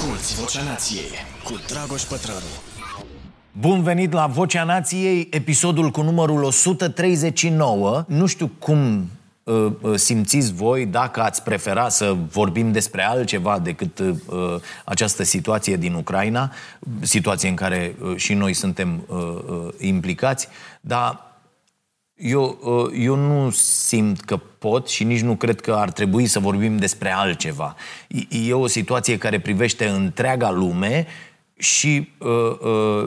Asculți Vocea Nației cu Dragoș Pătrălu. Bun venit la Vocea Nației, episodul cu numărul 139. Nu știu cum uh, uh, simțiți voi dacă ați prefera să vorbim despre altceva decât uh, această situație din Ucraina, situație în care uh, și noi suntem uh, uh, implicați, dar eu, uh, eu nu simt că pot și nici nu cred că ar trebui să vorbim despre altceva. E o situație care privește întreaga lume și uh,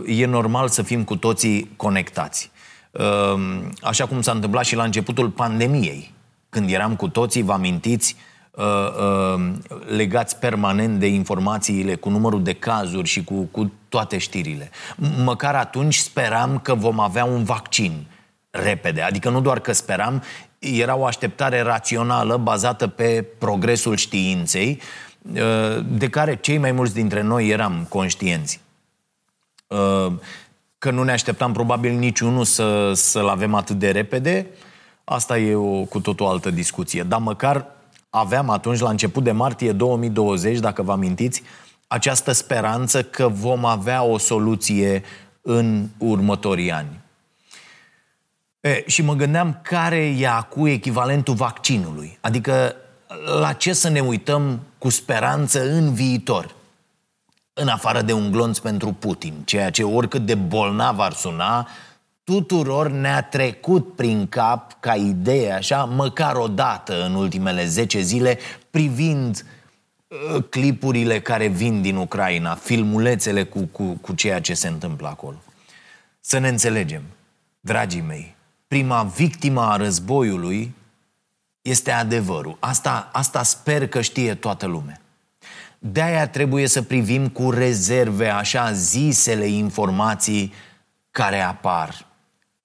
uh, e normal să fim cu toții conectați. Uh, așa cum s-a întâmplat și la începutul pandemiei, când eram cu toții, vă amintiți, uh, uh, legați permanent de informațiile cu numărul de cazuri și cu, cu toate știrile. M- măcar atunci speram că vom avea un vaccin repede. Adică nu doar că speram, era o așteptare rațională bazată pe progresul științei, uh, de care cei mai mulți dintre noi eram conștienți. Uh, că nu ne așteptam probabil niciunul să, să-l avem atât de repede, asta e o cu totul altă discuție. Dar măcar aveam atunci, la început de martie 2020, dacă vă amintiți, această speranță că vom avea o soluție în următorii ani. E, și mă gândeam care e cu echivalentul vaccinului. Adică la ce să ne uităm cu speranță în viitor. În afară de un glonț pentru Putin, ceea ce oricât de bolnav ar suna, tuturor ne-a trecut prin cap ca idee, așa, măcar o dată în ultimele 10 zile, privind uh, clipurile care vin din Ucraina, filmulețele cu, cu, cu ceea ce se întâmplă acolo. Să ne înțelegem, dragii mei, prima victimă a războiului este adevărul. Asta, asta sper că știe toată lumea. De-aia trebuie să privim cu rezerve așa zisele informații care apar.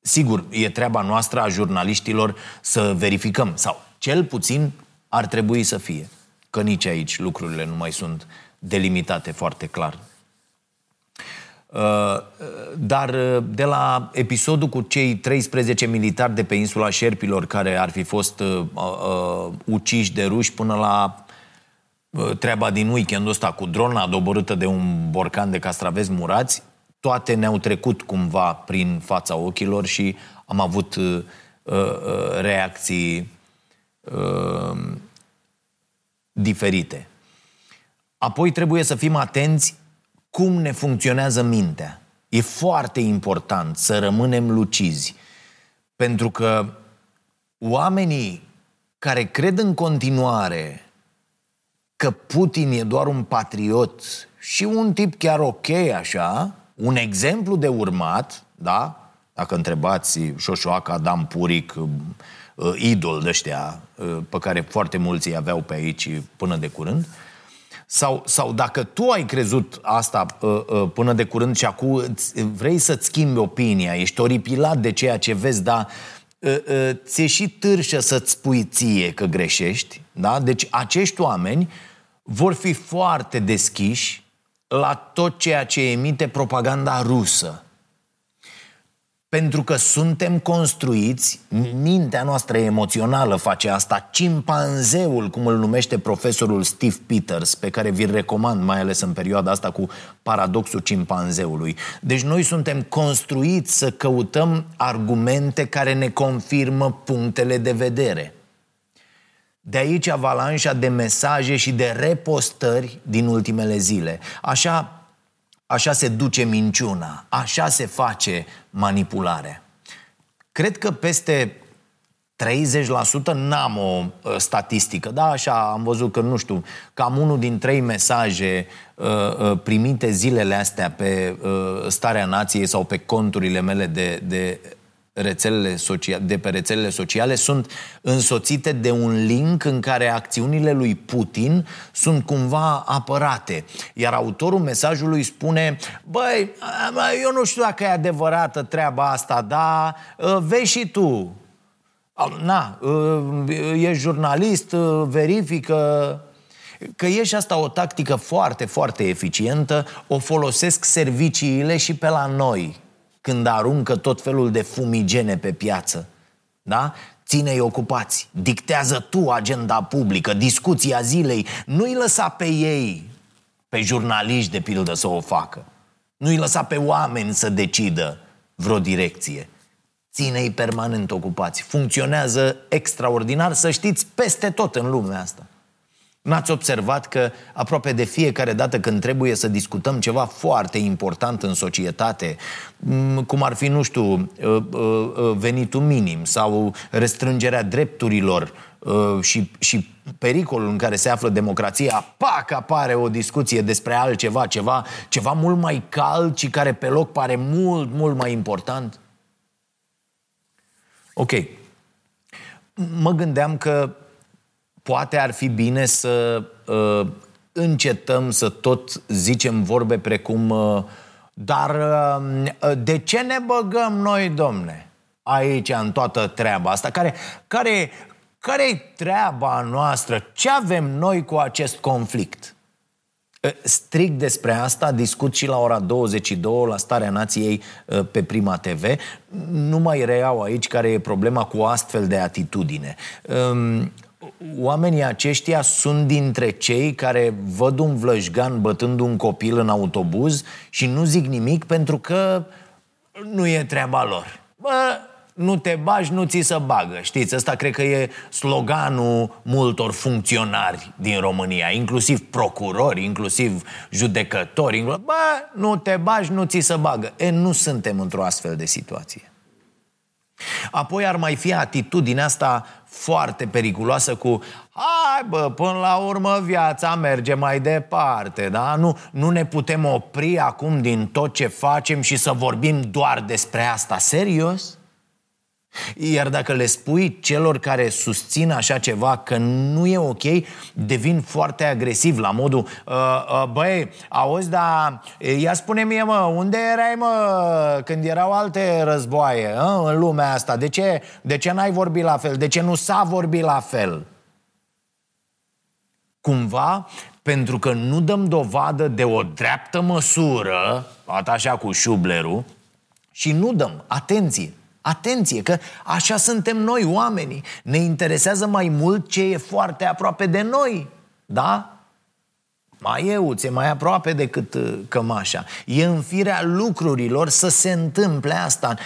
Sigur, e treaba noastră a jurnaliștilor să verificăm, sau cel puțin ar trebui să fie, că nici aici lucrurile nu mai sunt delimitate foarte clar. Uh, dar uh, de la episodul cu cei 13 militari de pe insula Șerpilor care ar fi fost uh, uh, uciși de ruși până la uh, treaba din weekendul ăsta cu drona doborâtă de un borcan de castraveți murați, toate ne-au trecut cumva prin fața ochilor și am avut uh, uh, reacții uh, diferite. Apoi trebuie să fim atenți cum ne funcționează mintea. E foarte important să rămânem lucizi, pentru că oamenii care cred în continuare că Putin e doar un patriot și un tip chiar ok așa, un exemplu de urmat, da? Dacă întrebați Șoșoaca, Adam Puric, uh, idol de ăștia uh, pe care foarte mulți îi aveau pe aici până de curând, uh, sau, sau dacă tu ai crezut asta uh, uh, până de curând și acum vrei să-ți schimbi opinia, ești oripilat de ceea ce vezi, dar uh, uh, ți-e și târșă să-ți spui ție că greșești, da? Deci acești oameni vor fi foarte deschiși la tot ceea ce emite propaganda rusă. Pentru că suntem construiți, mintea noastră emoțională face asta, cimpanzeul, cum îl numește profesorul Steve Peters, pe care vi-l recomand, mai ales în perioada asta cu paradoxul cimpanzeului. Deci noi suntem construiți să căutăm argumente care ne confirmă punctele de vedere. De aici avalanșa de mesaje și de repostări din ultimele zile. Așa Așa se duce minciuna, așa se face manipularea. Cred că peste 30% n-am o uh, statistică, da, așa am văzut că, nu știu, cam unul din trei mesaje uh, uh, primite zilele astea pe uh, starea nației sau pe conturile mele de, de rețelele sociale, de pe rețelele sociale sunt însoțite de un link în care acțiunile lui Putin sunt cumva apărate. Iar autorul mesajului spune, băi, eu nu știu dacă e adevărată treaba asta, dar ă, vezi și tu. Na, ă, e jurnalist, ă, verifică că e și asta o tactică foarte, foarte eficientă, o folosesc serviciile și pe la noi, când aruncă tot felul de fumigene pe piață. Da? Ține-i ocupați, dictează tu agenda publică, discuția zilei, nu-i lăsa pe ei pe jurnaliști, de pildă, să o facă. Nu-i lăsa pe oameni să decidă vreo direcție. Ține-i permanent ocupați. Funcționează extraordinar, să știți, peste tot în lumea asta. N-ați observat că aproape de fiecare dată când trebuie să discutăm ceva foarte important în societate, cum ar fi, nu știu, uh, uh, uh, venitul minim sau restrângerea drepturilor și, și pericolul în care se află democrația, pac, apare o discuție despre altceva, ceva, ceva mult mai cald și care pe loc pare mult, mult mai important? Ok. Mă gândeam că poate ar fi bine să uh, încetăm să tot zicem vorbe precum uh, dar uh, de ce ne băgăm noi, domne, aici în toată treaba asta? Care, care, care e treaba noastră? Ce avem noi cu acest conflict? Uh, strict despre asta discut și la ora 22 la Starea Nației uh, pe Prima TV. Nu mai reiau aici care e problema cu astfel de atitudine. Um, oamenii aceștia sunt dintre cei care văd un vlășgan bătând un copil în autobuz și nu zic nimic pentru că nu e treaba lor. Bă, nu te bagi, nu ți se bagă. Știți, ăsta cred că e sloganul multor funcționari din România, inclusiv procurori, inclusiv judecători. Inclusiv... Bă, nu te bagi, nu ți se bagă. E, nu suntem într-o astfel de situație. Apoi ar mai fi atitudinea asta foarte periculoasă cu Hai bă, până la urmă viața merge mai departe, da? Nu, nu ne putem opri acum din tot ce facem și să vorbim doar despre asta. Serios? Iar dacă le spui celor care susțin așa ceva că nu e ok, devin foarte agresiv la modul uh, uh, Băi, auzi, dar ia spune mie, mă, unde erai, mă, când erau alte războaie uh, în lumea asta? De ce, de ce n-ai vorbit la fel? De ce nu s-a vorbit la fel? Cumva, pentru că nu dăm dovadă de o dreaptă măsură, așa cu șublerul, și nu dăm, atenție, Atenție că așa suntem noi oamenii. Ne interesează mai mult ce e foarte aproape de noi Da? Mai euțe, mai aproape decât uh, cămașa. E în firea lucrurilor să se întâmple asta.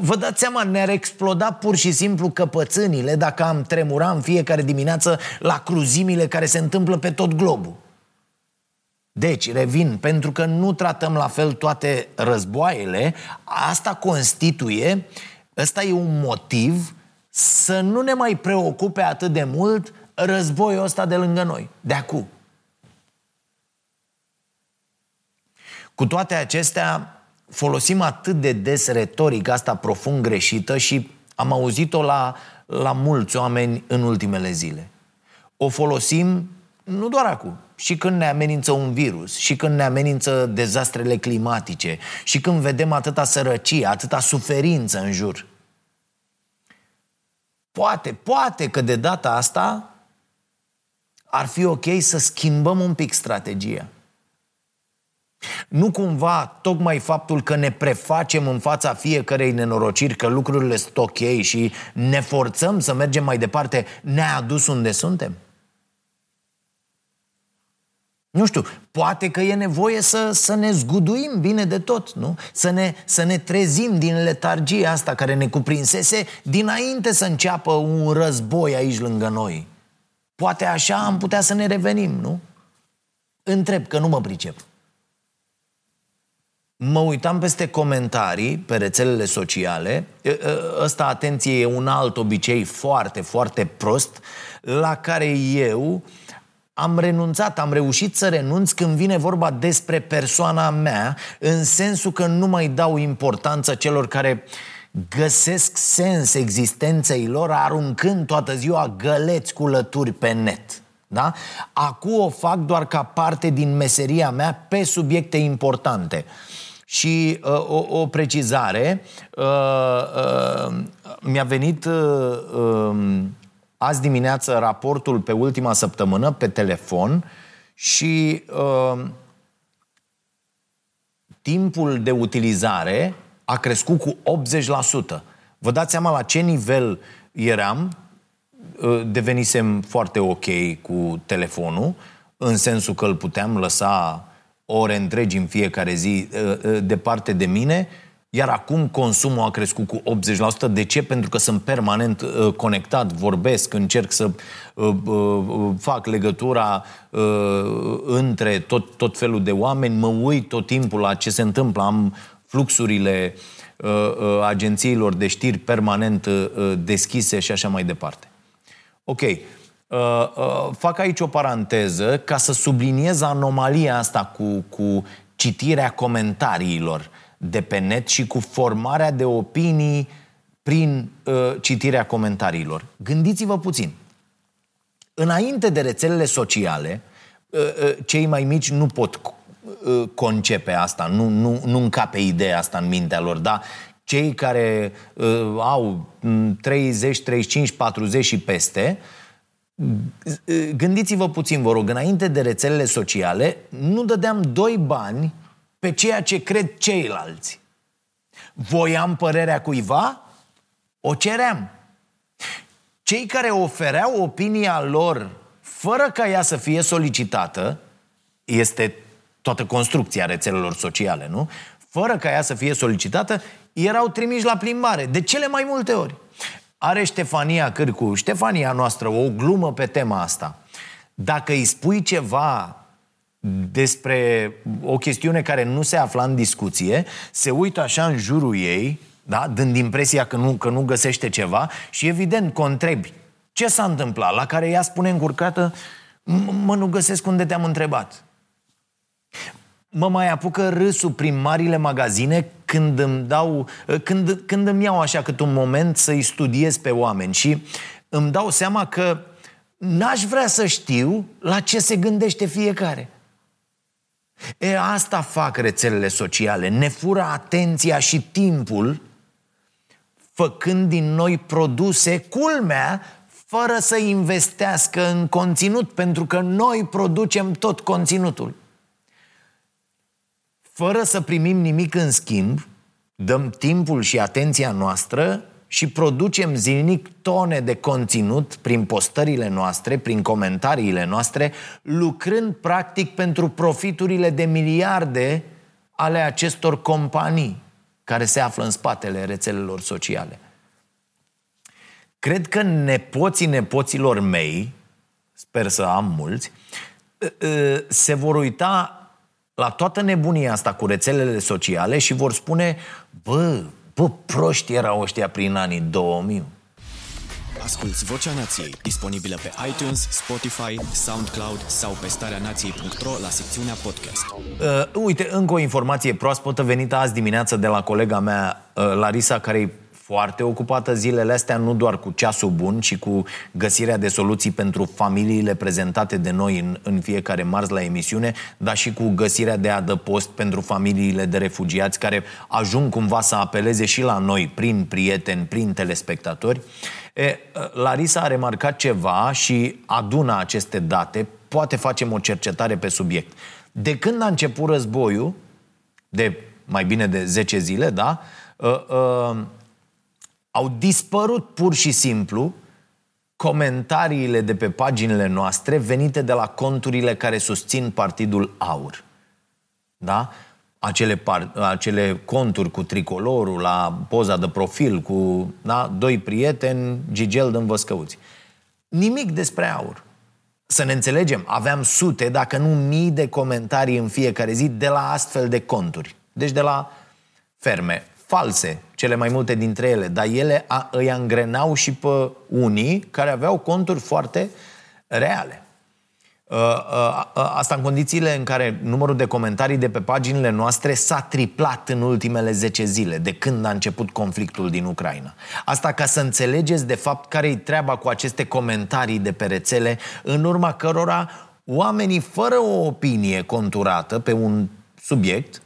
Vă dați seama, ne-ar exploda pur și simplu căpățânile Dacă am tremura în fiecare dimineață La cruzimile care se întâmplă pe tot globul. Deci, revin, pentru că nu tratăm la fel toate războaiele, asta constituie Ăsta e un motiv să nu ne mai preocupe atât de mult războiul ăsta de lângă noi, de acum. Cu toate acestea, folosim atât de des retorica asta profund greșită și am auzit-o la, la mulți oameni în ultimele zile. O folosim nu doar acum, și când ne amenință un virus, și când ne amenință dezastrele climatice, și când vedem atâta sărăcie, atâta suferință în jur. Poate, poate că de data asta ar fi ok să schimbăm un pic strategia. Nu cumva tocmai faptul că ne prefacem în fața fiecărei nenorociri că lucrurile sunt ok și ne forțăm să mergem mai departe ne-a adus unde suntem? Nu știu, poate că e nevoie să, să ne zguduim bine de tot, nu? Să ne, să ne trezim din letargia asta care ne cuprinsese dinainte să înceapă un război aici lângă noi. Poate așa am putea să ne revenim, nu? Întreb, că nu mă pricep. Mă uitam peste comentarii pe rețelele sociale. Ăsta, atenție, e un alt obicei foarte, foarte prost la care eu uh, am renunțat, am reușit să renunț când vine vorba despre persoana mea, în sensul că nu mai dau importanță celor care găsesc sens existenței lor aruncând toată ziua găleți cu lături pe net. Da? Acum o fac doar ca parte din meseria mea pe subiecte importante. Și uh, o, o precizare, uh, uh, mi-a venit uh, uh, azi dimineață raportul pe ultima săptămână pe telefon și uh, timpul de utilizare a crescut cu 80%. Vă dați seama la ce nivel eram? Uh, devenisem foarte ok cu telefonul, în sensul că îl puteam lăsa ore întregi în fiecare zi uh, uh, departe de mine, iar acum consumul a crescut cu 80%. De ce? Pentru că sunt permanent uh, conectat, vorbesc, încerc să uh, uh, fac legătura uh, între tot, tot felul de oameni, mă uit tot timpul la ce se întâmplă, am fluxurile uh, uh, agențiilor de știri permanent uh, deschise și așa mai departe. Ok. Uh, uh, fac aici o paranteză ca să subliniez anomalia asta cu, cu citirea comentariilor de pe net și cu formarea de opinii prin uh, citirea comentariilor. Gândiți-vă puțin. Înainte de rețelele sociale, uh, uh, cei mai mici nu pot uh, concepe asta, nu, nu, nu încape ideea asta în mintea lor, dar cei care uh, au 30, 35, 40 și peste, uh, gândiți-vă puțin, vă rog, înainte de rețelele sociale, nu dădeam doi bani pe ceea ce cred ceilalți. Voiam părerea cuiva? O ceream. Cei care ofereau opinia lor fără ca ea să fie solicitată, este toată construcția rețelelor sociale, nu? Fără ca ea să fie solicitată, erau trimiși la plimbare, de cele mai multe ori. Are Ștefania Cârcu, Ștefania noastră, o glumă pe tema asta. Dacă îi spui ceva despre o chestiune care nu se afla în discuție, se uită așa în jurul ei, da? dând impresia că nu, că nu găsește ceva și evident că întrebi ce s-a întâmplat, la care ea spune încurcată mă nu găsesc unde te-am întrebat. Mă mai apucă râsul prin marile magazine când îmi dau, când, când îmi iau așa cât un moment să-i studiez pe oameni și îmi dau seama că n-aș vrea să știu la ce se gândește fiecare. E, asta fac rețelele sociale. Ne fură atenția și timpul făcând din noi produse, culmea, fără să investească în conținut, pentru că noi producem tot conținutul. Fără să primim nimic în schimb, dăm timpul și atenția noastră și producem zilnic tone de conținut prin postările noastre, prin comentariile noastre, lucrând practic pentru profiturile de miliarde ale acestor companii care se află în spatele rețelelor sociale. Cred că nepoții nepoților mei, sper să am mulți, ă, ă, se vor uita la toată nebunia asta cu rețelele sociale și vor spune, bă, Bă, proști erau ăștia prin anii 2000. Asculți Vocea Nației, disponibilă pe iTunes, Spotify, SoundCloud sau pe starea nației.ro la secțiunea podcast. Uh, uite, încă o informație proaspătă venită azi dimineață de la colega mea, uh, Larisa, care foarte ocupată zilele astea, nu doar cu ceasul bun, ci cu găsirea de soluții pentru familiile prezentate de noi în, în fiecare marți la emisiune, dar și cu găsirea de adăpost pentru familiile de refugiați care ajung cumva să apeleze și la noi, prin prieteni, prin telespectatori. E, Larisa a remarcat ceva și adună aceste date, poate facem o cercetare pe subiect. De când a început războiul, de mai bine de 10 zile, da? Uh, uh, au dispărut pur și simplu comentariile de pe paginile noastre venite de la conturile care susțin Partidul Aur. Da? Acele, par, acele conturi cu tricolorul la poza de profil, cu da? doi prieteni, Gigel din Văscăuți. Nimic despre aur. Să ne înțelegem, aveam sute, dacă nu mii de comentarii în fiecare zi de la astfel de conturi. Deci de la ferme false, cele mai multe dintre ele, dar ele a, îi angrenau și pe unii care aveau conturi foarte reale. Uh, uh, uh, asta în condițiile în care numărul de comentarii de pe paginile noastre s-a triplat în ultimele 10 zile, de când a început conflictul din Ucraina. Asta ca să înțelegeți de fapt care-i treaba cu aceste comentarii de pe rețele, în urma cărora oamenii fără o opinie conturată pe un subiect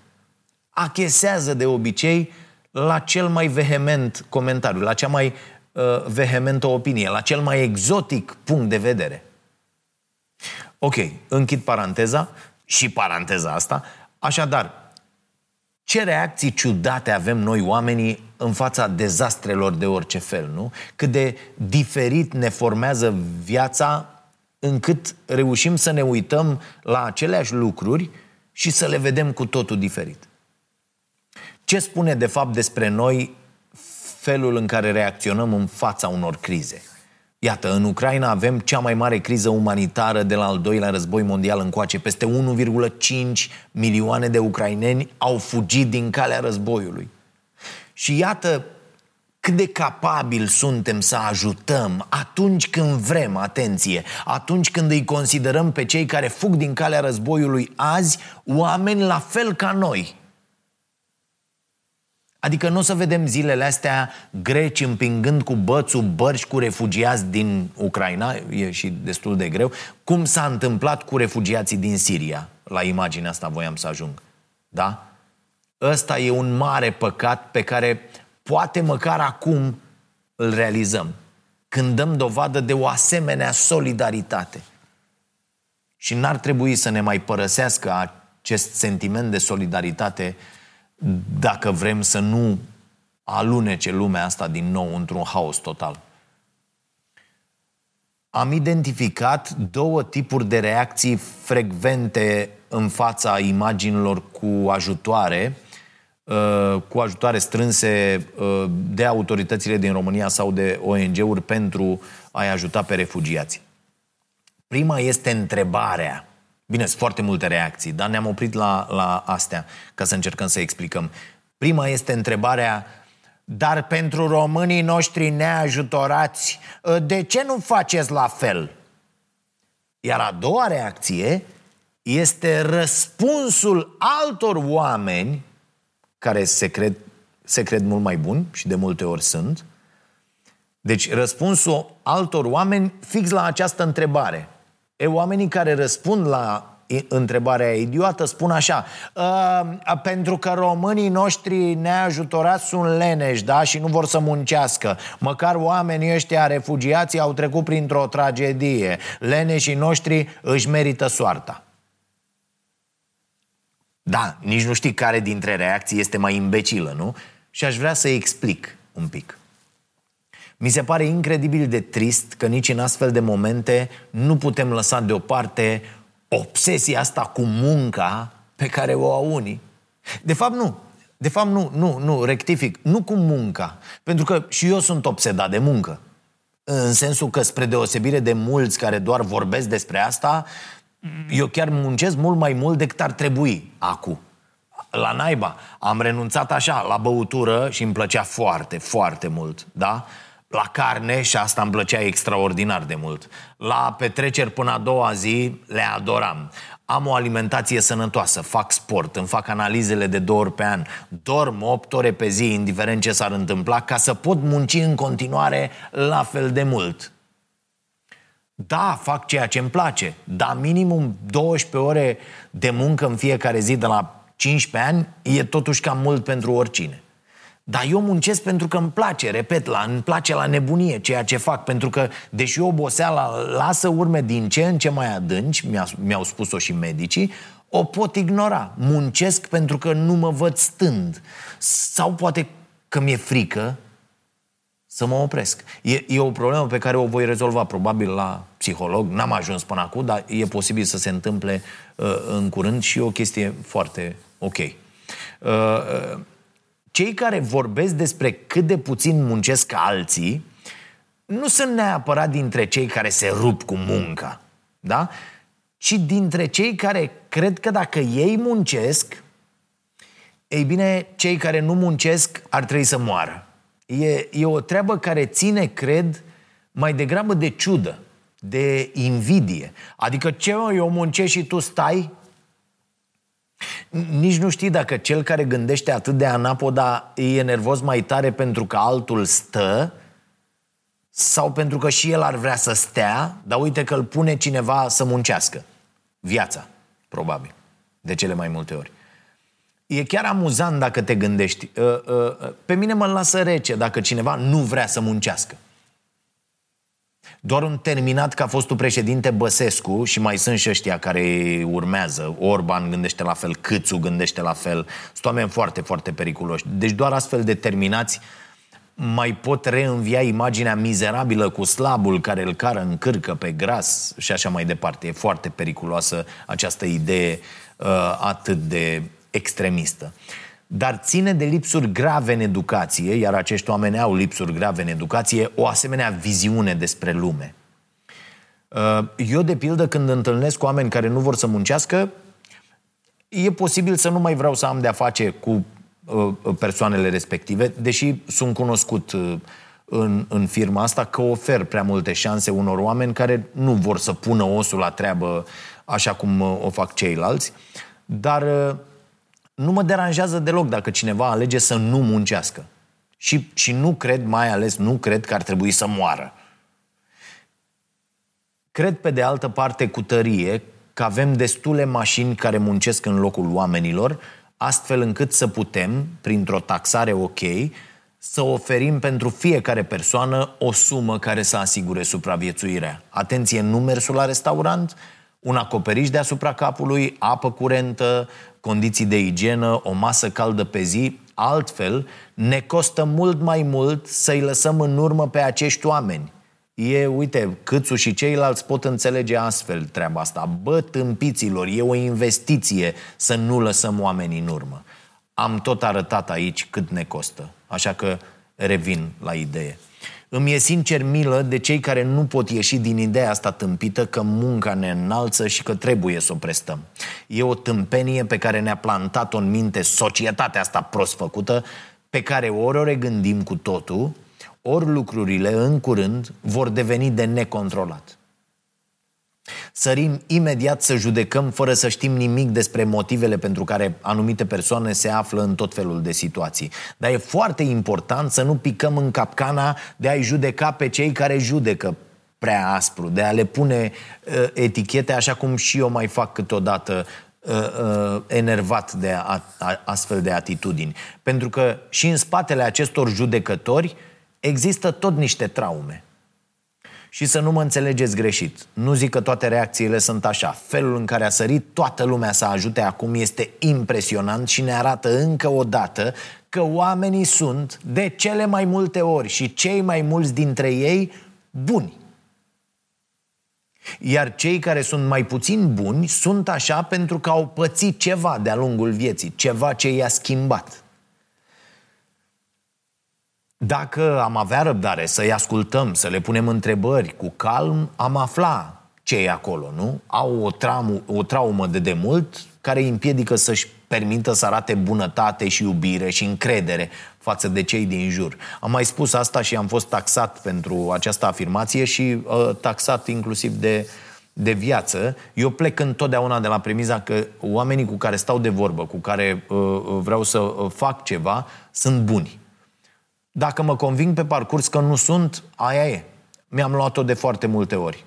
achesează de obicei la cel mai vehement comentariu, la cea mai uh, vehementă opinie, la cel mai exotic punct de vedere. Ok, închid paranteza și paranteza asta. Așadar, ce reacții ciudate avem noi oamenii în fața dezastrelor de orice fel, nu? Cât de diferit ne formează viața încât reușim să ne uităm la aceleași lucruri și să le vedem cu totul diferit. Ce spune de fapt despre noi felul în care reacționăm în fața unor crize? Iată, în Ucraina avem cea mai mare criză umanitară de la al doilea război mondial încoace. Peste 1,5 milioane de ucraineni au fugit din calea războiului. Și iată cât de capabil suntem să ajutăm atunci când vrem, atenție, atunci când îi considerăm pe cei care fug din calea războiului azi oameni la fel ca noi – Adică nu o să vedem zilele astea greci împingând cu bățul bărci cu refugiați din Ucraina, e și destul de greu, cum s-a întâmplat cu refugiații din Siria. La imaginea asta voiam să ajung. Da? Ăsta e un mare păcat pe care poate măcar acum îl realizăm. Când dăm dovadă de o asemenea solidaritate. Și n-ar trebui să ne mai părăsească acest sentiment de solidaritate uh, dacă vrem să nu alunece lumea asta din nou într-un haos total. Am identificat două tipuri de reacții frecvente în fața imaginilor cu ajutoare, uh, cu ajutoare strânse uh, de autoritățile din România sau de ONG-uri pentru a-i ajuta pe refugiați. Prima este întrebarea Bine, sunt foarte multe reacții, dar ne-am oprit la, la astea ca să încercăm să explicăm. Prima este întrebarea, dar pentru românii noștri neajutorați, de ce nu faceți la fel? Iar a doua reacție este răspunsul altor oameni care se cred, se cred mult mai buni și de multe ori sunt. Deci răspunsul altor oameni fix la această întrebare. E, oamenii care răspund la întrebarea idiotă spun așa ă, pentru că românii noștri neajutorați sunt leneși da? și nu vor să muncească măcar oamenii ăștia refugiații au trecut printr-o tragedie leneșii noștri își merită soarta da, nici nu știi care dintre reacții este mai imbecilă, nu? Și aș vrea să explic un pic mi se pare incredibil de trist că nici în astfel de momente nu putem lăsa deoparte obsesia asta cu munca pe care o au unii. De fapt, nu. De fapt, nu, nu, nu, rectific. Nu cu munca. Pentru că și eu sunt obsedat de muncă. În sensul că, spre deosebire de mulți care doar vorbesc despre asta, eu chiar muncesc mult mai mult decât ar trebui acum. La naiba. Am renunțat așa, la băutură și îmi plăcea foarte, foarte mult, da? La carne, și asta îmi plăcea extraordinar de mult. La petreceri până a doua zi le adoram. Am o alimentație sănătoasă, fac sport, îmi fac analizele de două ori pe an, dorm 8 ore pe zi, indiferent ce s-ar întâmpla, ca să pot munci în continuare la fel de mult. Da, fac ceea ce îmi place, dar minimum 12 ore de muncă în fiecare zi de la 15 ani e totuși cam mult pentru oricine. Dar eu muncesc pentru că îmi place, repet, la, îmi place la nebunie ceea ce fac, pentru că, deși oboseala lasă urme din ce în ce mai adânci, mi-a, mi-au spus-o și medicii, o pot ignora. Muncesc pentru că nu mă văd stând. Sau poate că mi-e frică să mă opresc. E, e o problemă pe care o voi rezolva probabil la psiholog. N-am ajuns până acum, dar e posibil să se întâmple uh, în curând și e o chestie foarte ok. Uh, uh, cei care vorbesc despre cât de puțin muncesc alții nu sunt neapărat dintre cei care se rup cu munca, da? ci dintre cei care cred că dacă ei muncesc, ei bine, cei care nu muncesc ar trebui să moară. E, e o treabă care ține, cred, mai degrabă de ciudă, de invidie. Adică ce, eu muncesc și tu stai? Nici nu știi dacă cel care gândește atât de anapoda e nervos mai tare pentru că altul stă sau pentru că și el ar vrea să stea, dar uite că îl pune cineva să muncească. Viața, probabil, de cele mai multe ori. E chiar amuzant dacă te gândești. Uh, uh, pe mine mă lasă rece dacă cineva nu vrea să muncească. Doar un terminat ca fostul președinte Băsescu și mai sunt și ăștia care urmează. Orban gândește la fel, Câțu gândește la fel. Sunt oameni foarte, foarte periculoși. Deci doar astfel de terminați mai pot reînvia imaginea mizerabilă cu slabul care îl cară în cârcă pe gras și așa mai departe. E foarte periculoasă această idee uh, atât de extremistă. Dar ține de lipsuri grave în educație, iar acești oameni au lipsuri grave în educație, o asemenea viziune despre lume. Uh, eu, de pildă, când întâlnesc oameni care nu vor să muncească, e posibil să nu mai vreau să am de-a face cu uh, persoanele respective, deși sunt cunoscut uh, în, în firma asta că ofer prea multe șanse unor oameni care nu vor să pună osul la treabă așa cum o fac ceilalți, dar nu mă deranjează deloc dacă cineva alege să nu muncească. Și, și nu cred, mai ales nu cred că ar trebui să moară. Cred pe de altă parte cu tărie că avem destule mașini care muncesc în locul oamenilor, astfel încât să putem, printr-o taxare ok, să oferim pentru fiecare persoană o sumă care să asigure supraviețuirea. Atenție, nu mersul la restaurant, un acoperiș deasupra capului, apă curentă, condiții de igienă, o masă caldă pe zi, altfel ne costă mult mai mult să-i lăsăm în urmă pe acești oameni. E, uite, Câțu și ceilalți pot înțelege astfel treaba asta. Bă, tâmpiților, e o investiție să nu lăsăm oamenii în urmă. Am tot arătat aici cât ne costă. Așa că revin la idee. Îmi e sincer milă de cei care nu pot ieși din ideea asta tâmpită că munca ne înalță și că trebuie să o prestăm. E o tâmpenie pe care ne-a plantat-o în minte societatea asta prost făcută, pe care ori o regândim cu totul, ori lucrurile în curând vor deveni de necontrolat. Sărim imediat să judecăm fără să știm nimic despre motivele pentru care anumite persoane se află în tot felul de situații. Dar e foarte important să nu picăm în capcana de a-i judeca pe cei care judecă prea aspru, de a le pune uh, etichete așa cum și eu mai fac câteodată uh, uh, enervat de a, a, astfel de atitudini. Pentru că și în spatele acestor judecători există tot niște traume. Și să nu mă înțelegeți greșit. Nu zic că toate reacțiile sunt așa. Felul în care a sărit toată lumea să ajute acum este impresionant și ne arată încă o dată că oamenii sunt, de cele mai multe ori și cei mai mulți dintre ei, buni. Iar cei care sunt mai puțin buni sunt așa pentru că au pățit ceva de-a lungul vieții, ceva ce i-a schimbat. Dacă am avea răbdare să-i ascultăm, să le punem întrebări cu calm, am afla ce e acolo, nu? Au o, traumă, o traumă de demult care îi împiedică să-și permită să arate bunătate și iubire și încredere față de cei din jur. Am mai spus asta și am fost taxat pentru această afirmație și uh, taxat inclusiv de, de viață. Eu plec întotdeauna de la premiza că oamenii cu care stau de vorbă, cu care uh, vreau să uh, fac ceva, sunt buni dacă mă conving pe parcurs că nu sunt, aia e. Mi-am luat-o de foarte multe ori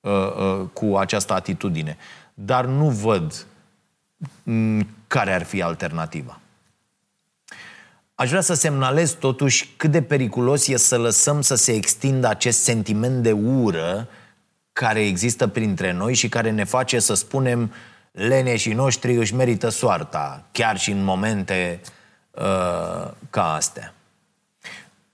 uh, uh, cu această atitudine. Dar nu văd mm, care ar fi alternativa. Aș vrea să semnalez totuși cât de periculos e să lăsăm să se extindă acest sentiment de ură care există printre noi și care ne face să spunem leneșii noștri își merită soarta, chiar și în momente uh, ca astea.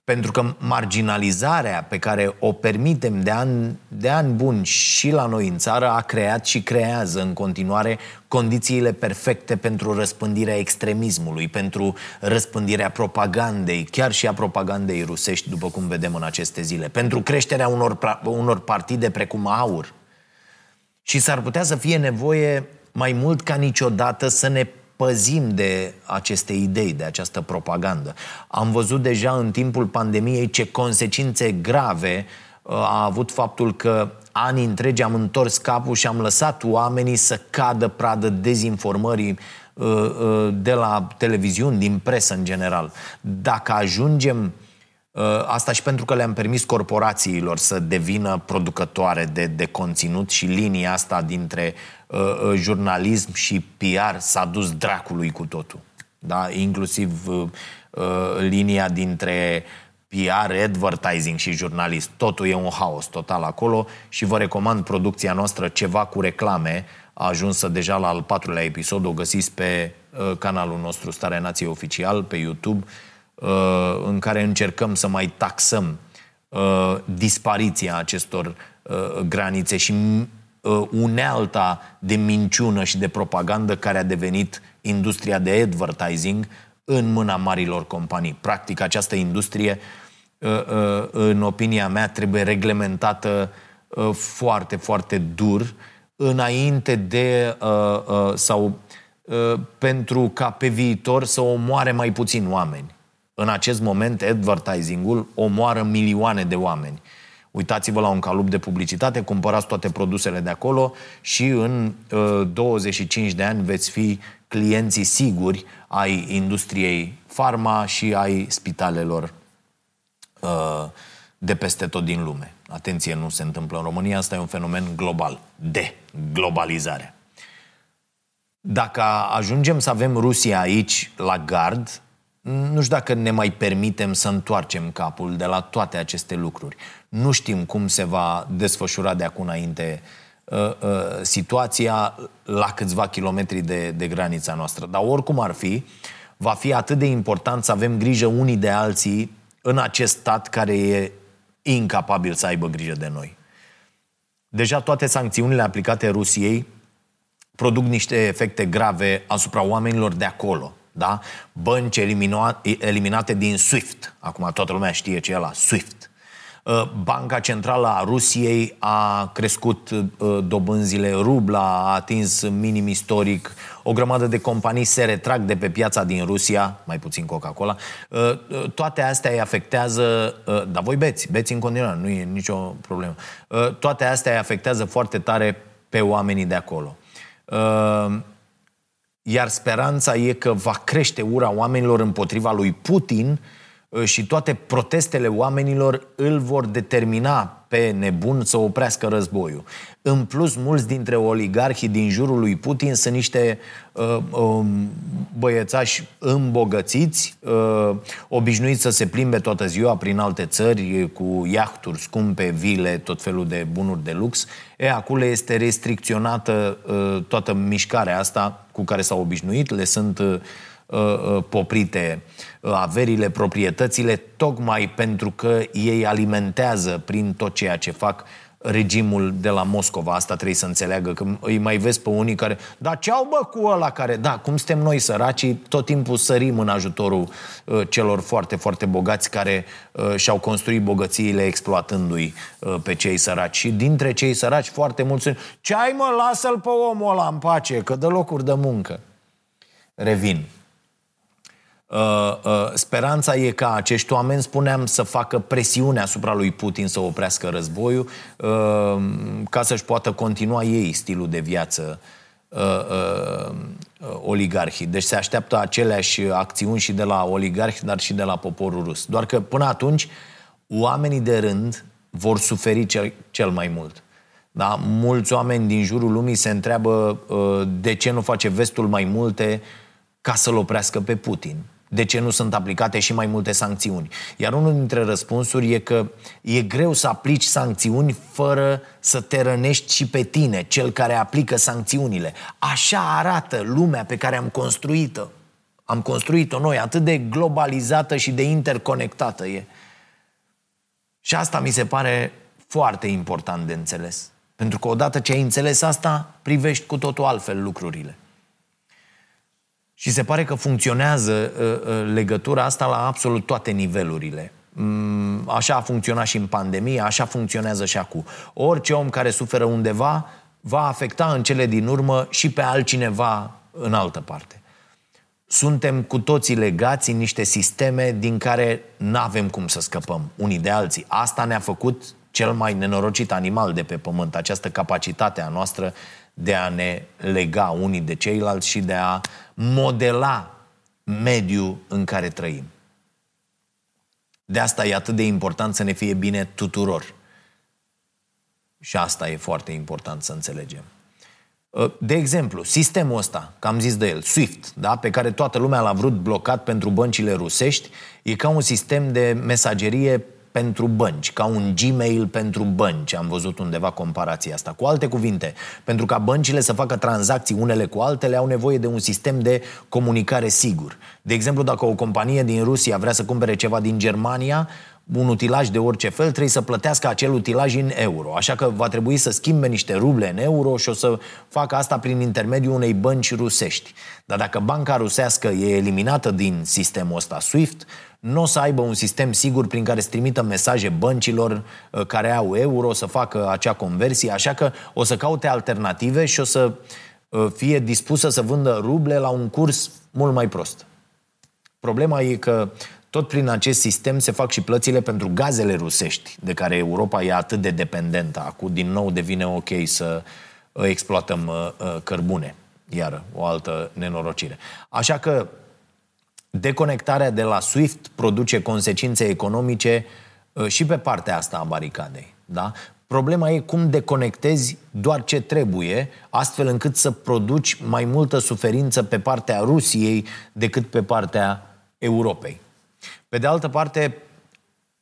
Pentru că marginalizarea pe care o permitem de ani, de ani buni și la noi în țară a creat și creează în continuare condițiile perfecte pentru răspândirea extremismului, pentru răspândirea propagandei, chiar și a propagandei rusești, după cum vedem în aceste zile, pentru creșterea unor, unor partide precum AUR. Și s-ar putea să fie nevoie mai mult ca niciodată să ne păzim de aceste idei, de această propagandă. Am văzut deja în timpul pandemiei ce consecințe grave uh, a avut faptul că ani întregi am întors capul și am lăsat oamenii să cadă pradă dezinformării uh, uh, de la televiziuni, din presă în general. Dacă ajungem Asta și pentru că le-am permis corporațiilor să devină producătoare de, de conținut și linia asta dintre uh, uh, jurnalism și PR s-a dus dracului cu totul. Da? Inclusiv uh, uh, linia dintre PR, advertising și jurnalist. Totul e un haos total acolo și vă recomand producția noastră Ceva cu reclame, a ajunsă deja la al patrulea episod, o găsiți pe uh, canalul nostru Starea Nației Oficial, pe YouTube. uh, în care încercăm să mai taxăm uh, dispariția acestor uh, granițe și uh, unealta de minciună și de propagandă care a devenit industria de advertising în mâna marilor companii. Practic, această industrie, uh, uh, în opinia mea, trebuie reglementată uh, foarte, foarte dur înainte de sau pentru ca pe viitor să omoare mai puțin oameni. În acest moment, advertising-ul omoară milioane de oameni. Uitați-vă la un calup de publicitate, cumpărați toate produsele de acolo și în uh, 25 de ani veți fi clienții siguri ai industriei farma și ai spitalelor uh, de peste tot din lume. Atenție, nu se întâmplă în România, asta e un fenomen global, de globalizare. Dacă ajungem să avem Rusia aici la gard, nu știu dacă ne mai permitem să întoarcem capul de la toate aceste lucruri. Nu știm cum se va desfășura de acum înainte uh, uh, situația la câțiva kilometri de, de granița noastră. Dar oricum ar fi, va fi atât de important să avem grijă unii de alții în acest stat care e incapabil să aibă grijă de noi. Deja toate sancțiunile aplicate Rusiei produc niște efecte grave asupra oamenilor de acolo. Da? Bănci eliminate din SWIFT. Acum toată lumea știe ce e la SWIFT. Uh, Banca Centrală a Rusiei a crescut uh, dobânzile, rubla a atins minim istoric, o grămadă de companii se retrag de pe piața din Rusia, mai puțin Coca-Cola. Uh, toate astea îi afectează, dar voi beți, beți în continuare, nu e nicio problemă. Toate astea îi afectează foarte tare pe oamenii de acolo. Iar speranța e că va crește ura oamenilor împotriva lui Putin uh, și toate protestele oamenilor îl vor determina pe nebun să oprească războiul. În plus, mulți dintre oligarhii din jurul lui Putin sunt niște uh, uh, băiețași îmbogățiți, uh, obișnuiți să se plimbe toată ziua prin alte țări cu iahturi scumpe, vile, tot felul de bunuri de lux. E, acolo este restricționată uh, toată mișcarea asta cu care s-au obișnuit, le sunt uh, uh, poprite averile, proprietățile, tocmai pentru că ei alimentează prin tot ceea ce fac regimul de la Moscova. Asta trebuie să înțeleagă, că îi mai vezi pe unii care, da, ce au bă cu ăla care, da, cum suntem noi săracii, tot timpul sărim în ajutorul uh, celor foarte, foarte bogați care uh, și-au construit bogățiile exploatându-i uh, pe cei săraci. Și dintre cei săraci, foarte mulți ce ai mă, lasă-l pe omul ăla în pace, că dă locuri de muncă. Revin. Uh, uh, speranța e ca acești oameni, spuneam, să facă presiune asupra lui Putin să oprească războiul uh, ca să-și poată continua ei stilul de viață oligarhii. Deci se așteaptă aceleași acțiuni și de la oligarhi, dar și de la poporul rus. Doar că până atunci oamenii de rând vor suferi cel, cel mai mult. Da? Mulți oameni din jurul lumii se întreabă de ce nu face vestul mai multe ca să-l oprească pe Putin de ce nu sunt aplicate și mai multe sancțiuni. Iar unul dintre răspunsuri e că e greu să aplici sancțiuni fără să te rănești și pe tine, cel care aplică sancțiunile. Așa arată lumea pe care am construit-o. Am construit-o noi, atât de globalizată și de interconectată e. Și asta mi se pare foarte important de înțeles. Pentru că odată ce ai înțeles asta, privești cu totul altfel lucrurile. Și se pare că funcționează uh, uh, legătura asta la absolut toate nivelurile. Mm, așa a funcționat și în pandemie, așa funcționează și acum. Orice om care suferă undeva va afecta în cele din urmă și pe altcineva în altă parte. Suntem cu toții legați în niște sisteme din care nu avem cum să scăpăm unii de alții. Asta ne-a făcut cel mai nenorocit animal de pe pământ, această capacitate a noastră de a ne lega unii de ceilalți și de a modela mediul în care trăim. De asta e atât de important să ne fie bine tuturor. Și asta e foarte important să înțelegem. Uh, de exemplu, sistemul ăsta, că am zis de el, SWIFT, da, pe care toată lumea l-a vrut blocat pentru băncile rusești, e ca un sistem de mesagerie pentru bănci, ca un Gmail pentru bănci. Am văzut undeva comparația asta. Cu alte cuvinte, pentru ca băncile să facă tranzacții unele cu altele, au nevoie de un sistem de comunicare sigur. De exemplu, dacă o companie din Rusia vrea să cumpere ceva din Germania, un utilaj de orice fel, trebuie să plătească acel utilaj în euro. Așa că va trebui să schimbe niște ruble în euro și o să facă asta prin intermediul unei bănci rusești. Dar dacă banca rusească e eliminată din sistemul ăsta SWIFT, nu o să aibă un sistem sigur prin care să trimită mesaje băncilor uh, care au euro să facă acea conversie, așa că o să caute alternative și o să uh, fie dispusă să vândă ruble la un curs mult mai prost. Problema e că tot prin acest sistem se fac și plățile pentru gazele rusești, de care Europa e atât de dependentă. Acum, din nou, devine ok să uh, exploatăm cărbune. Iară, o altă nenorocire. Așa că deconectarea de la SWIFT produce consecințe economice uh, și pe partea asta a baricadei. Da? Problema e cum deconectezi doar ce trebuie, astfel încât să produci mai multă suferință pe partea Rusiei decât pe partea Europei. Pe de altă parte,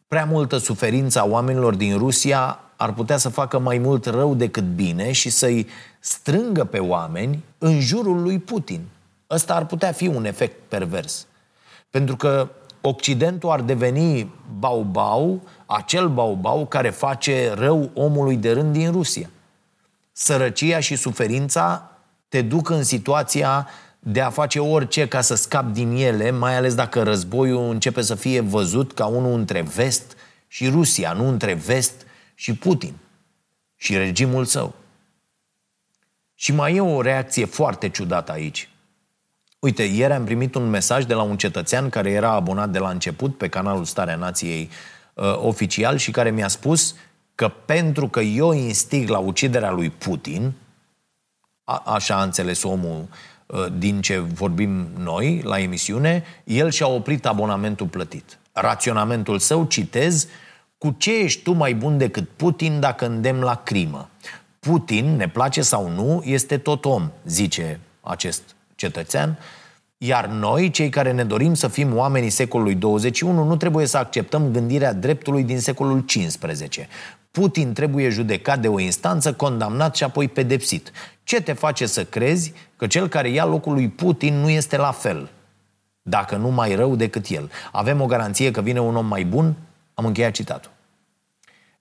prea multă suferință a oamenilor din Rusia ar putea să facă mai mult rău decât bine și să-i strângă pe oameni în jurul lui Putin. Ăsta ar putea fi un efect pervers. Pentru că Occidentul ar deveni bau-bau, acel bau-bau care face rău omului de rând din Rusia. Sărăcia și suferința te duc în situația de a face orice ca să scapi din ele, mai ales dacă războiul începe să fie văzut ca unul între vest și Rusia, nu între vest și Putin și regimul său. Și mai e o reacție foarte ciudată aici. Uite, ieri am primit un mesaj de la un cetățean care era abonat de la început pe canalul Starea Nației uh, oficial și care mi-a spus că pentru că eu instig la uciderea lui Putin, a, așa a înțeles omul uh, din ce vorbim noi la emisiune, el și-a oprit abonamentul plătit. Raționamentul său, citez, cu ce ești tu mai bun decât Putin dacă îndemn la crimă? Putin, ne place sau nu, este tot om, zice acest cetățean, iar noi, cei care ne dorim să fim oamenii secolului 21, nu trebuie să acceptăm gândirea dreptului din secolul 15. Putin trebuie judecat de o instanță, condamnat și apoi pedepsit. Ce te face să crezi că cel care ia locul lui Putin nu este la fel? Dacă nu mai rău decât el. Avem o garanție că vine un om mai bun? Am încheiat citatul.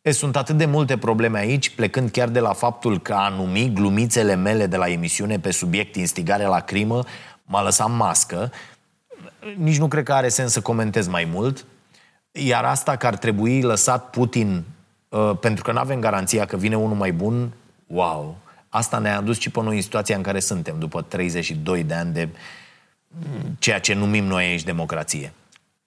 E, sunt atât de multe probleme aici, plecând chiar de la faptul că a numi glumițele mele de la emisiune pe subiect instigare la crimă m-a lăsat mască. Nici nu cred că are sens să comentez mai mult. Iar asta că ar trebui lăsat Putin uh, pentru că nu avem garanția că vine unul mai bun, wow! Asta ne-a adus și pe noi în situația în care suntem, după 32 de ani de ceea ce numim noi aici democrație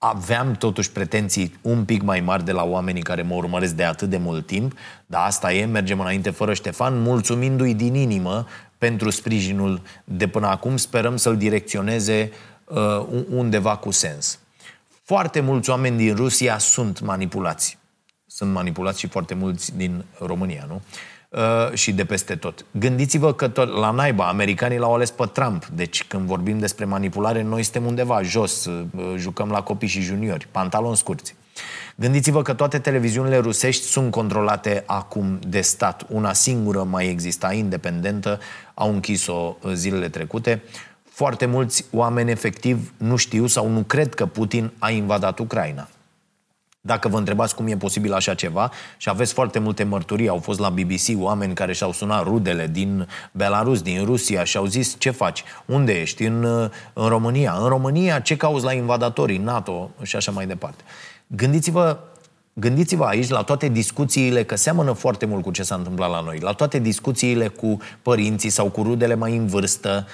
aveam totuși pretenții un pic mai mari de la oamenii care mă urmăresc de atât de mult timp, dar asta e, mergem înainte fără Ștefan, mulțumindu-i din inimă pentru sprijinul de până acum, sperăm să-l direcționeze uh, undeva cu sens. Foarte mulți oameni din Rusia sunt manipulați. Sunt manipulați și foarte mulți din România, nu? Uh, Uh, și de peste tot. Gândiți-vă că tot, la naiba, americanii l-au ales pe Trump. Deci când vorbim despre manipulare, noi suntem undeva jos, uh, jucăm la copii și juniori, pantaloni scurți. Gândiți-vă că toate televiziunile rusești sunt controlate acum de stat. Una singură mai exista, independentă, au închis-o uh, zilele trecute. Foarte mulți oameni efectiv nu știu sau nu cred că Putin a invadat Ucraina. Dacă vă întrebați cum e posibil așa ceva și aveți foarte multe mărturii, au fost la BBC oameni care și-au sunat rudele din Belarus, din Rusia și au zis ce faci, unde ești, în, în România. În România ce cauți la invadatorii, NATO și așa mai departe. Gândiți-vă Gândiți-vă aici la toate discuțiile, că seamănă foarte mult cu ce s-a întâmplat la noi, la toate discuțiile cu părinții sau cu rudele mai în vârstă,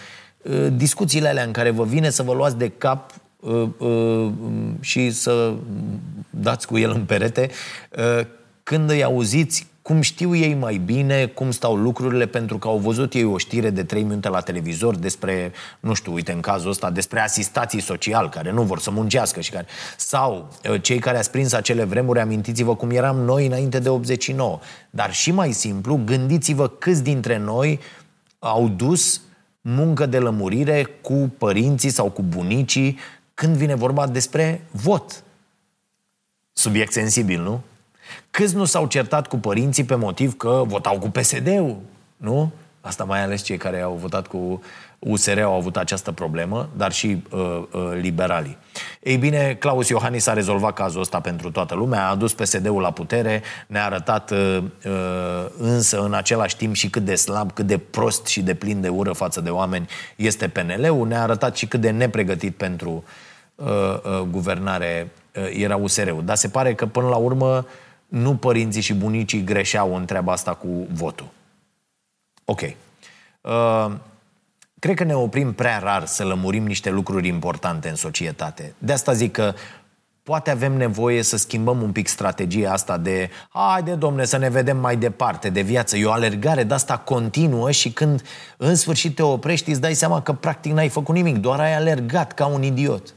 discuțiile alea în care vă vine să vă luați de cap Uh, uh, și să dați cu el în perete, uh, când îi auziți cum știu ei mai bine, cum stau lucrurile, pentru că au văzut ei o știre de 3 minute la televizor despre, nu știu, uite, în cazul ăsta, despre asistații social care nu vor să muncească și care... Sau cei care ați prins acele vremuri, amintiți-vă cum eram noi înainte de 89. Dar și mai simplu, gândiți-vă câți dintre noi au dus muncă de lămurire cu părinții sau cu bunicii când vine vorba despre vot. Subiect sensibil, nu? Câți nu s-au certat cu părinții pe motiv că votau cu PSD-ul, nu? Asta mai ales cei care au votat cu USR au avut această problemă, dar și uh, uh, liberalii. Ei bine, Claus Iohannis a rezolvat cazul ăsta pentru toată lumea, a adus PSD-ul la putere, ne-a arătat uh, uh, însă în același timp și cât de slab, cât de prost și de plin de ură față de oameni este PNL-ul, ne-a arătat și cât de nepregătit pentru uh, uh, guvernare uh, era USR-ul. Dar se pare că până la urmă nu părinții și bunicii greșeau în treaba asta cu votul. Ok. Uh, cred că ne oprim prea rar să lămurim niște lucruri importante în societate. De asta zic că poate avem nevoie să schimbăm un pic strategia asta de haide, domne, să ne vedem mai departe de viață. E o alergare de asta continuă și când în sfârșit te oprești, îți dai seama că practic n-ai făcut nimic, doar ai alergat ca un idiot.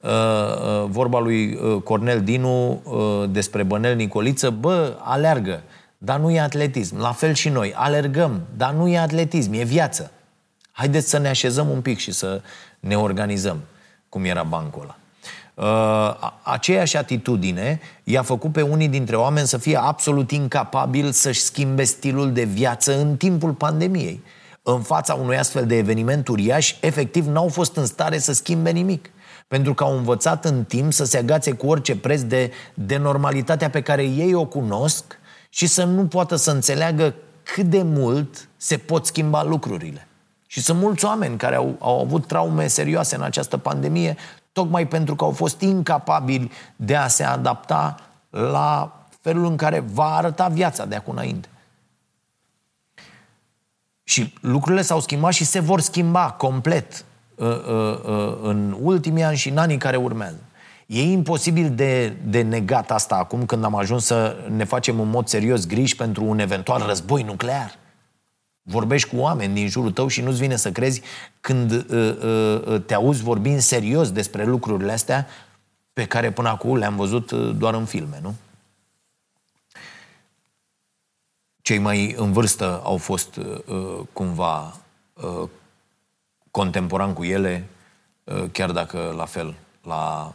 Uh, uh, vorba lui uh, Cornel Dinu uh, despre Bănel Nicoliță, bă, alergă, dar nu e atletism. La fel și noi, alergăm, dar nu e atletism, e viață. Haideți să ne așezăm un pic și să ne organizăm, cum era bancul ăla. Uh, aceeași atitudine i-a făcut pe unii dintre oameni să fie absolut incapabili să-și schimbe stilul de viață în timpul pandemiei. În fața unui astfel de eveniment uriaș, efectiv n-au fost în stare să schimbe nimic. Pentru că au învățat în timp să se agațe cu orice preț de, de normalitatea pe care ei o cunosc și să nu poată să înțeleagă cât de mult se pot schimba lucrurile. Și sunt mulți oameni care au, au avut traume serioase în această pandemie, tocmai pentru că au fost incapabili de a se adapta la felul în care va arăta viața de acum înainte. Și lucrurile s-au schimbat și se vor schimba complet uh, uh, uh, în ultimii ani și în anii care urmează. E imposibil de, de negat asta acum când am ajuns să ne facem în mod serios griji pentru un eventual război nuclear. Vorbești cu oameni din jurul tău și nu-ți vine să crezi când uh, uh, uh, te auzi vorbind serios despre lucrurile astea pe care până acum le-am văzut uh, doar în filme, nu? Cei mai în vârstă au fost uh, uh cumva uh, contemporan cu ele, uh, chiar dacă la fel, la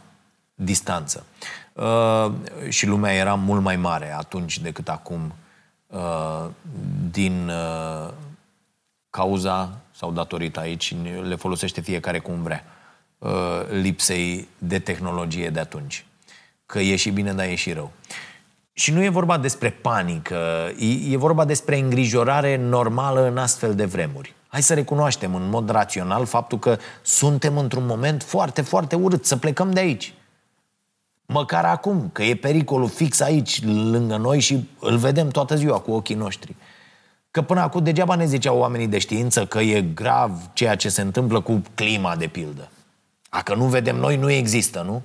distanță. Uh, și lumea era mult mai mare atunci decât acum Uh, din uh, cauza sau datorită aici, le folosește fiecare cum vrea, uh, lipsei de tehnologie de atunci. Că e și bine, dar e și rău. Și nu e vorba despre panică, e, e vorba despre îngrijorare normală în astfel de vremuri. Hai să recunoaștem în mod rațional faptul că suntem într-un moment foarte, foarte urât, să plecăm de aici. Măcar acum, că e pericolul fix aici, lângă noi și îl vedem toată ziua cu ochii noștri. Că până acum degeaba ne ziceau oamenii de știință că e grav ceea ce se întâmplă cu clima, de pildă. A, că nu vedem noi, nu există, nu?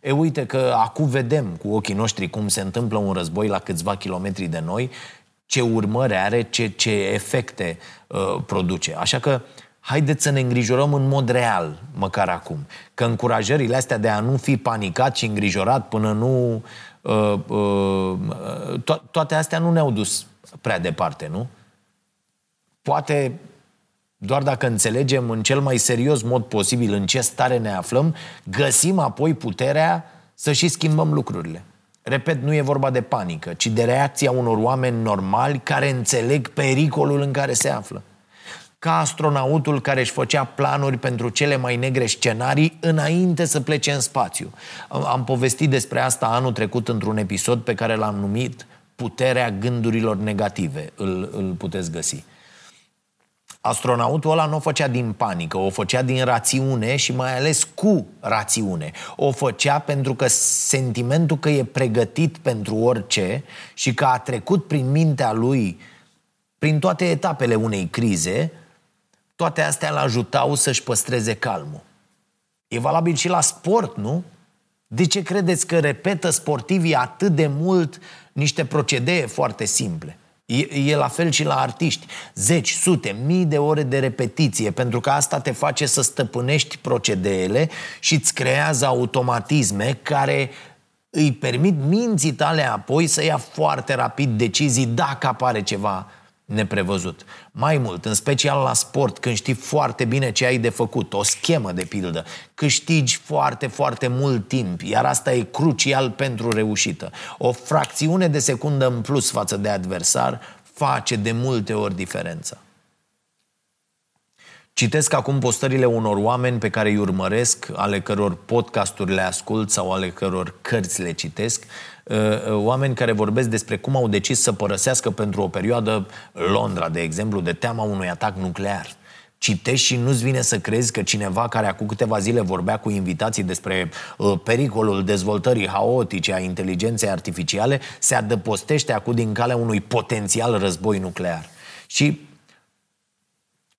E uite că acum vedem cu ochii noștri cum se întâmplă un război la câțiva kilometri de noi, ce urmări are, ce, ce efecte uh, produce. Așa că haideți să ne îngrijorăm în mod real, măcar acum. Că încurajările astea de a nu fi panicat și îngrijorat până nu... Uh, uh, to- toate astea nu ne-au dus prea departe, nu? Poate doar dacă înțelegem în cel mai serios mod posibil în ce stare ne aflăm, găsim apoi puterea să și schimbăm lucrurile. Repet, nu e vorba de panică, ci de reacția unor oameni normali care înțeleg pericolul în care se află ca astronautul care își făcea planuri pentru cele mai negre scenarii înainte să plece în spațiu. Am povestit despre asta anul trecut într-un episod pe care l-am numit Puterea gândurilor negative. Îl, îl puteți găsi. Astronautul ăla nu o făcea din panică, o făcea din rațiune și mai ales cu rațiune. O făcea pentru că sentimentul că e pregătit pentru orice și că a trecut prin mintea lui prin toate etapele unei crize, toate astea îl ajutau să-și păstreze calmul. E valabil și la sport, nu? De ce credeți că repetă sportivii atât de mult niște procedee foarte simple? E, e la fel și la artiști. Zeci, sute, mii de ore de repetiție, pentru că asta te face să stăpânești procedeele și îți creează automatisme care îi permit minții tale apoi să ia foarte rapid decizii dacă apare ceva neprevăzut. Mai mult, în special la sport, când știi foarte bine ce ai de făcut, o schemă de pildă, câștigi foarte, foarte mult timp, iar asta e crucial pentru reușită. O fracțiune de secundă în plus față de adversar face de multe ori diferența. Citesc acum postările unor oameni pe care îi urmăresc, ale căror podcasturi le ascult sau ale căror cărți le citesc, uh, uh, oameni care vorbesc despre cum au decis să părăsească pentru o perioadă Londra, de exemplu, de teama unui atac nuclear. Citești și nu-ți vine să crezi că cineva care acum câteva zile vorbea cu invitații despre uh, pericolul dezvoltării haotice a inteligenței artificiale se adăpostește acum din calea unui potențial război nuclear. Și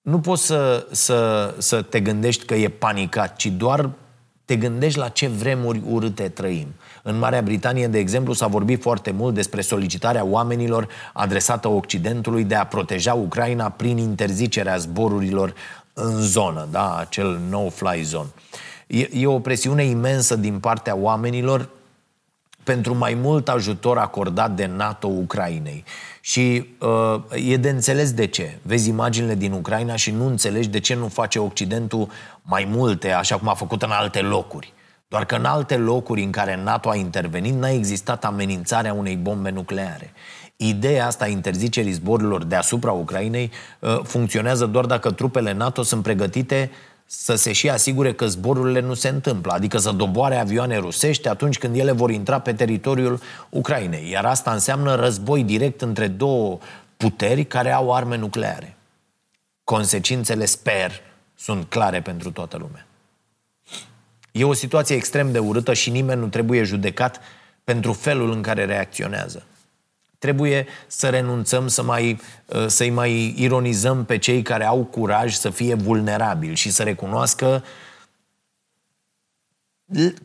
nu poți să, să, să te gândești că e panicat, ci doar te gândești la ce vremuri urâte trăim. În Marea Britanie, de exemplu, s-a vorbit foarte mult despre solicitarea oamenilor adresată Occidentului de a proteja Ucraina prin interzicerea zborurilor în zonă, da? acel no-fly zone. E, e o presiune imensă din partea oamenilor pentru mai mult ajutor acordat de NATO Ucrainei. Și uh, e de înțeles de ce. Vezi imaginile din Ucraina și nu înțelegi de ce nu face Occidentul mai multe, așa cum a făcut în alte locuri. Doar că în alte locuri în care NATO a intervenit n-a existat amenințarea unei bombe nucleare. Ideea asta a interzicerii zborurilor deasupra Ucrainei uh, funcționează doar dacă trupele NATO sunt pregătite să se și asigure că zborurile nu se întâmplă, adică să doboare avioane rusești atunci când ele vor intra pe teritoriul Ucrainei. Iar asta înseamnă război direct între două puteri care au arme nucleare. Consecințele, sper, sunt clare pentru toată lumea. E o situație extrem de urâtă și nimeni nu trebuie judecat pentru felul în care reacționează. Trebuie să renunțăm să mai, uh, să-i mai ironizăm pe cei care au curaj să fie vulnerabili și să recunoască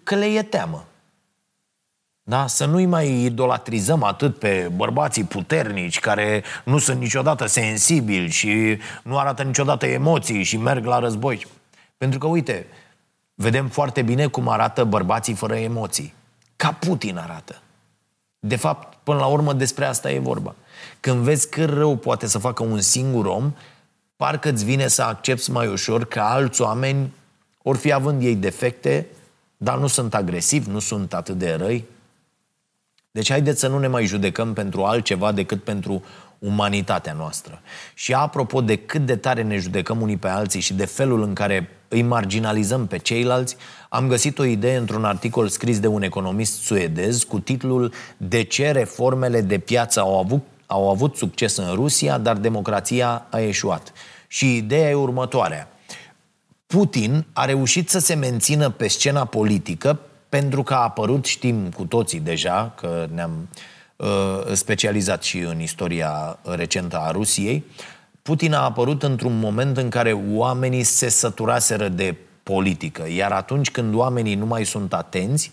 că le e teamă. Da? Să nu-i mai idolatrizăm atât pe bărbații puternici care nu sunt niciodată sensibili și nu arată niciodată emoții și merg la război. Pentru că, uite, vedem foarte bine cum arată bărbații fără emoții. Ca Putin arată. De fapt, până la urmă, despre asta e vorba. Când vezi cât rău poate să facă un singur om, parcă îți vine să accepti mai ușor că alți oameni, ori fi având ei defecte, dar nu sunt agresivi, nu sunt atât de răi. Deci haideți să nu ne mai judecăm pentru altceva decât pentru umanitatea noastră. Și apropo de cât de tare ne judecăm unii pe alții și de felul în care îi marginalizăm pe ceilalți, am găsit o idee într-un articol scris de un economist suedez cu titlul De ce reformele de piață au avut, au avut succes în Rusia, dar democrația a eșuat. Și ideea e următoarea. Putin a reușit să se mențină pe scena politică pentru că a apărut, știm cu toții deja, că ne-am uh, specializat și în istoria recentă a Rusiei, Putin a apărut într-un moment în care oamenii se săturaseră de politică. Iar atunci când oamenii nu mai sunt atenți,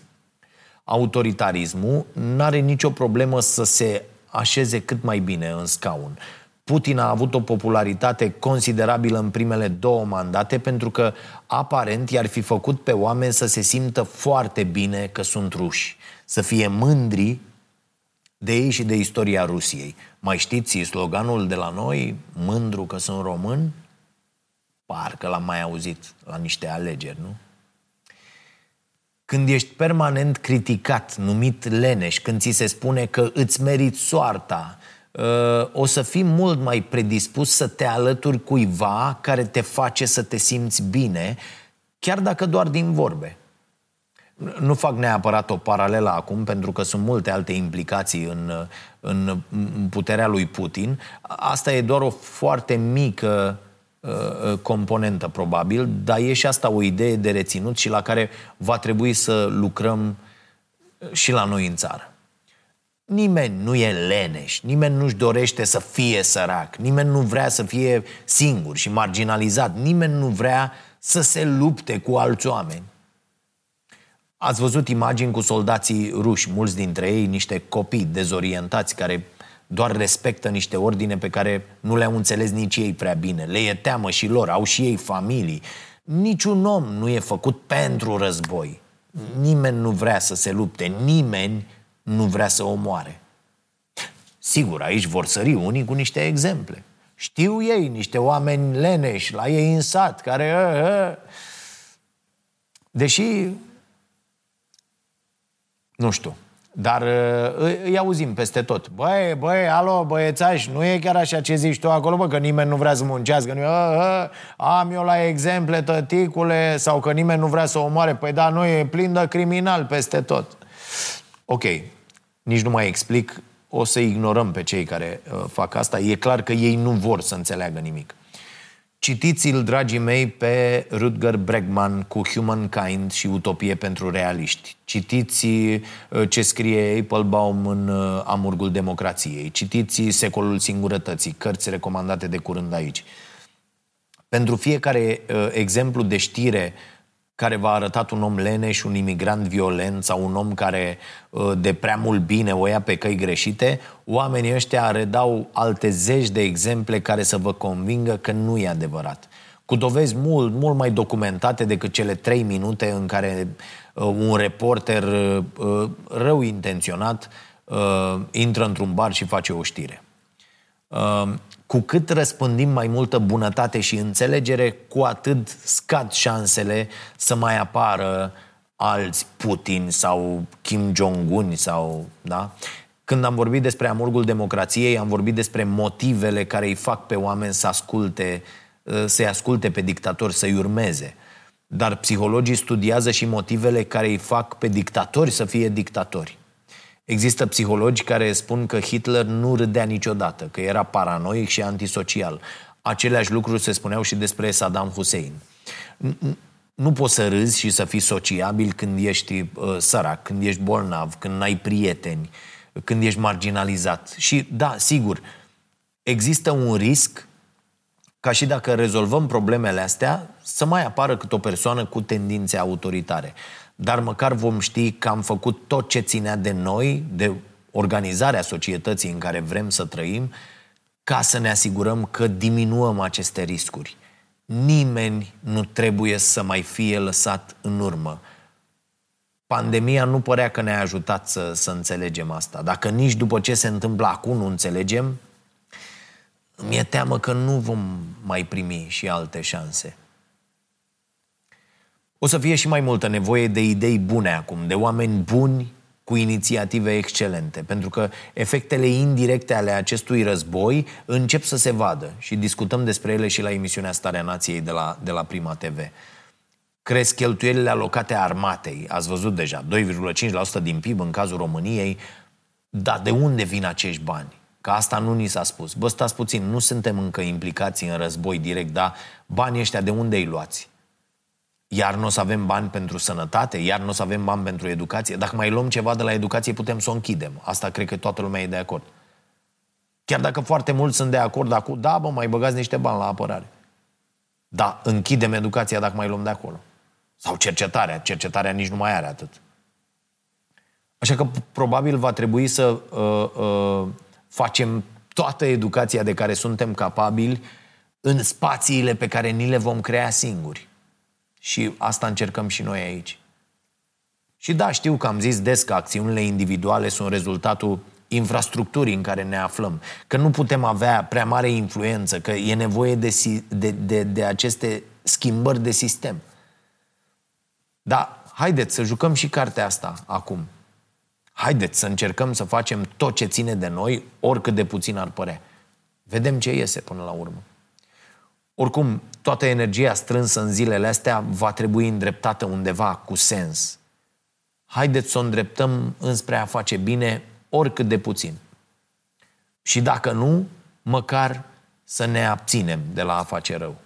autoritarismul nu are nicio problemă să se așeze cât mai bine în scaun. Putin a avut o popularitate considerabilă în primele două mandate pentru că aparent i-ar fi făcut pe oameni să se simtă foarte bine că sunt ruși, să fie mândri de ei și de istoria Rusiei. Mai știți sloganul de la noi, mândru că sunt român? Parcă l-am mai auzit la niște alegeri, nu? Când ești permanent criticat, numit leneș, când ți se spune că îți meriți soarta, uh, o să fii mult mai predispus să te alături cuiva care te face să te simți bine, chiar dacă doar din vorbe. Nu fac neapărat o paralelă acum, pentru că sunt multe alte implicații în, în puterea lui Putin. Asta e doar o foarte mică uh, uh, componentă, probabil, dar e și asta o idee de reținut și la care va trebui să lucrăm și la noi în țară. Nimeni nu e leneș, nimeni nu-și dorește să fie sărac, nimeni nu vrea să fie singur și marginalizat, nimeni nu vrea să se lupte cu alți oameni. Ați văzut imagini cu soldații ruși, mulți dintre ei niște copii dezorientați care doar respectă niște ordine pe care nu le-au înțeles nici ei prea bine. Le e teamă și lor, au și ei familii. Niciun om nu e făcut pentru război. Nimeni nu vrea să se lupte, nimeni nu vrea să omoare. Sigur, aici vor sări unii cu niște exemple. Știu ei, niște oameni leneși, la ei în sat, care... Uh, uh. Deși, nu știu, dar uh, îi auzim peste tot. Băi, băi, alo, băiețași, nu e chiar așa ce zici tu acolo, bă, că nimeni nu vrea să muncească. Nu, a, a, am eu la exemple, tăticule, sau că nimeni nu vrea să omoare. Păi da, nu e plin de criminal peste tot. Ok, nici nu mai explic, o să ignorăm pe cei care uh, fac asta. E clar că ei nu vor să înțeleagă nimic. Citiți-l, dragii mei, pe Rutger Bregman cu Humankind și Utopie pentru realiști. Citiți uh, ce scrie Applebaum în uh, Amurgul Democrației. Citiți Secolul Singurătății, cărți recomandate de curând aici. Pentru fiecare uh, exemplu de știre care v-a arătat un om leneș, un imigrant violent sau un om care de prea mult bine o ia pe căi greșite, oamenii ăștia redau alte zeci de exemple care să vă convingă că nu e adevărat. Cu dovezi mult, mult mai documentate decât cele trei minute în care un reporter rău intenționat intră într-un bar și face o știre. Cu cât răspândim mai multă bunătate și înțelegere, cu atât scad șansele să mai apară alți Putin sau Kim Jong-un sau, da? Când am vorbit despre amurgul democrației, am vorbit despre motivele care îi fac pe oameni să asculte, uh, să-i asculte pe dictatori, să-i urmeze. Dar psihologii studiază și motivele care îi fac pe dictatori să fie dictatori. Există psihologi care spun că Hitler nu râdea niciodată, că era paranoic și antisocial. Aceleași lucruri se spuneau și despre Saddam Hussein. Nu poți să râzi și să fii sociabil când ești uh, sărac, când ești bolnav, când n-ai prieteni, când ești marginalizat. Și da, sigur, există un risc ca și dacă rezolvăm problemele astea, să mai apară cât o persoană cu tendințe autoritare dar măcar vom ști că am făcut tot ce ținea de noi, de organizarea societății în care vrem să trăim, ca să ne asigurăm că diminuăm aceste riscuri. Nimeni nu trebuie să mai fie lăsat în urmă. Pandemia nu părea că ne-a ajutat să, să înțelegem asta. Dacă nici după ce se întâmplă acum nu înțelegem, mi-e teamă că nu vom mai primi și alte șanse. O să fie și mai multă nevoie de idei bune acum, de oameni buni cu inițiative excelente, pentru că efectele indirecte ale acestui război încep să se vadă și discutăm despre ele și la emisiunea Starea Nației de la, de la Prima TV. Cresc cheltuielile alocate armatei, ați văzut deja, 2,5% din PIB în cazul României, dar de unde vin acești bani? Că asta nu ni s-a spus. Bă, stați puțin, nu suntem încă implicați în război direct, dar banii ăștia de unde îi luați? Iar nu o să avem bani pentru sănătate, iar nu o să avem bani pentru educație. Dacă mai luăm ceva de la educație, putem să o închidem. Asta cred că toată lumea e de acord. Chiar dacă foarte mulți sunt de acord acum, da, bă, mai băgați niște bani la apărare. Da, închidem educația dacă mai luăm de acolo. Sau cercetarea. Cercetarea nici nu mai are atât. Așa că probabil va trebui să uh, uh, facem toată educația de care suntem capabili în spațiile pe care ni le vom crea singuri. Și asta încercăm și noi aici. Și da, știu că am zis des că acțiunile individuale sunt rezultatul infrastructurii în care ne aflăm, că nu putem avea prea mare influență, că e nevoie de, de, de, de aceste schimbări de sistem. Dar haideți să jucăm și cartea asta acum. Haideți să încercăm să facem tot ce ține de noi, oricât de puțin ar părea. Vedem ce iese până la urmă. Oricum, toată energia strânsă în zilele astea va trebui îndreptată undeva cu sens. Haideți să o îndreptăm înspre a face bine oricât de puțin. Și dacă nu, măcar să ne abținem de la a face rău.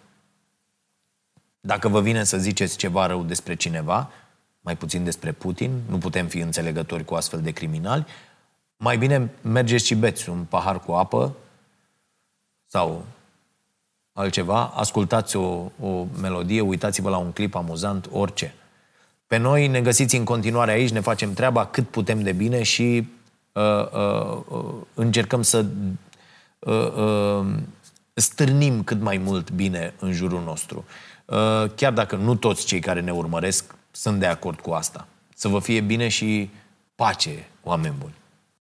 Dacă vă vine să ziceți ceva rău despre cineva, mai puțin despre Putin, nu putem fi înțelegători cu astfel de criminali, mai bine mergeți și beți un pahar cu apă sau altceva, ascultați o, o melodie, uitați-vă la un clip amuzant, orice. Pe noi ne găsiți în continuare aici, ne facem treaba cât putem de bine și uh, uh, uh, încercăm să uh, uh, stârnim cât mai mult bine în jurul nostru. Uh, chiar dacă nu toți cei care ne urmăresc sunt de acord cu asta. Să vă fie bine și pace, oameni buni.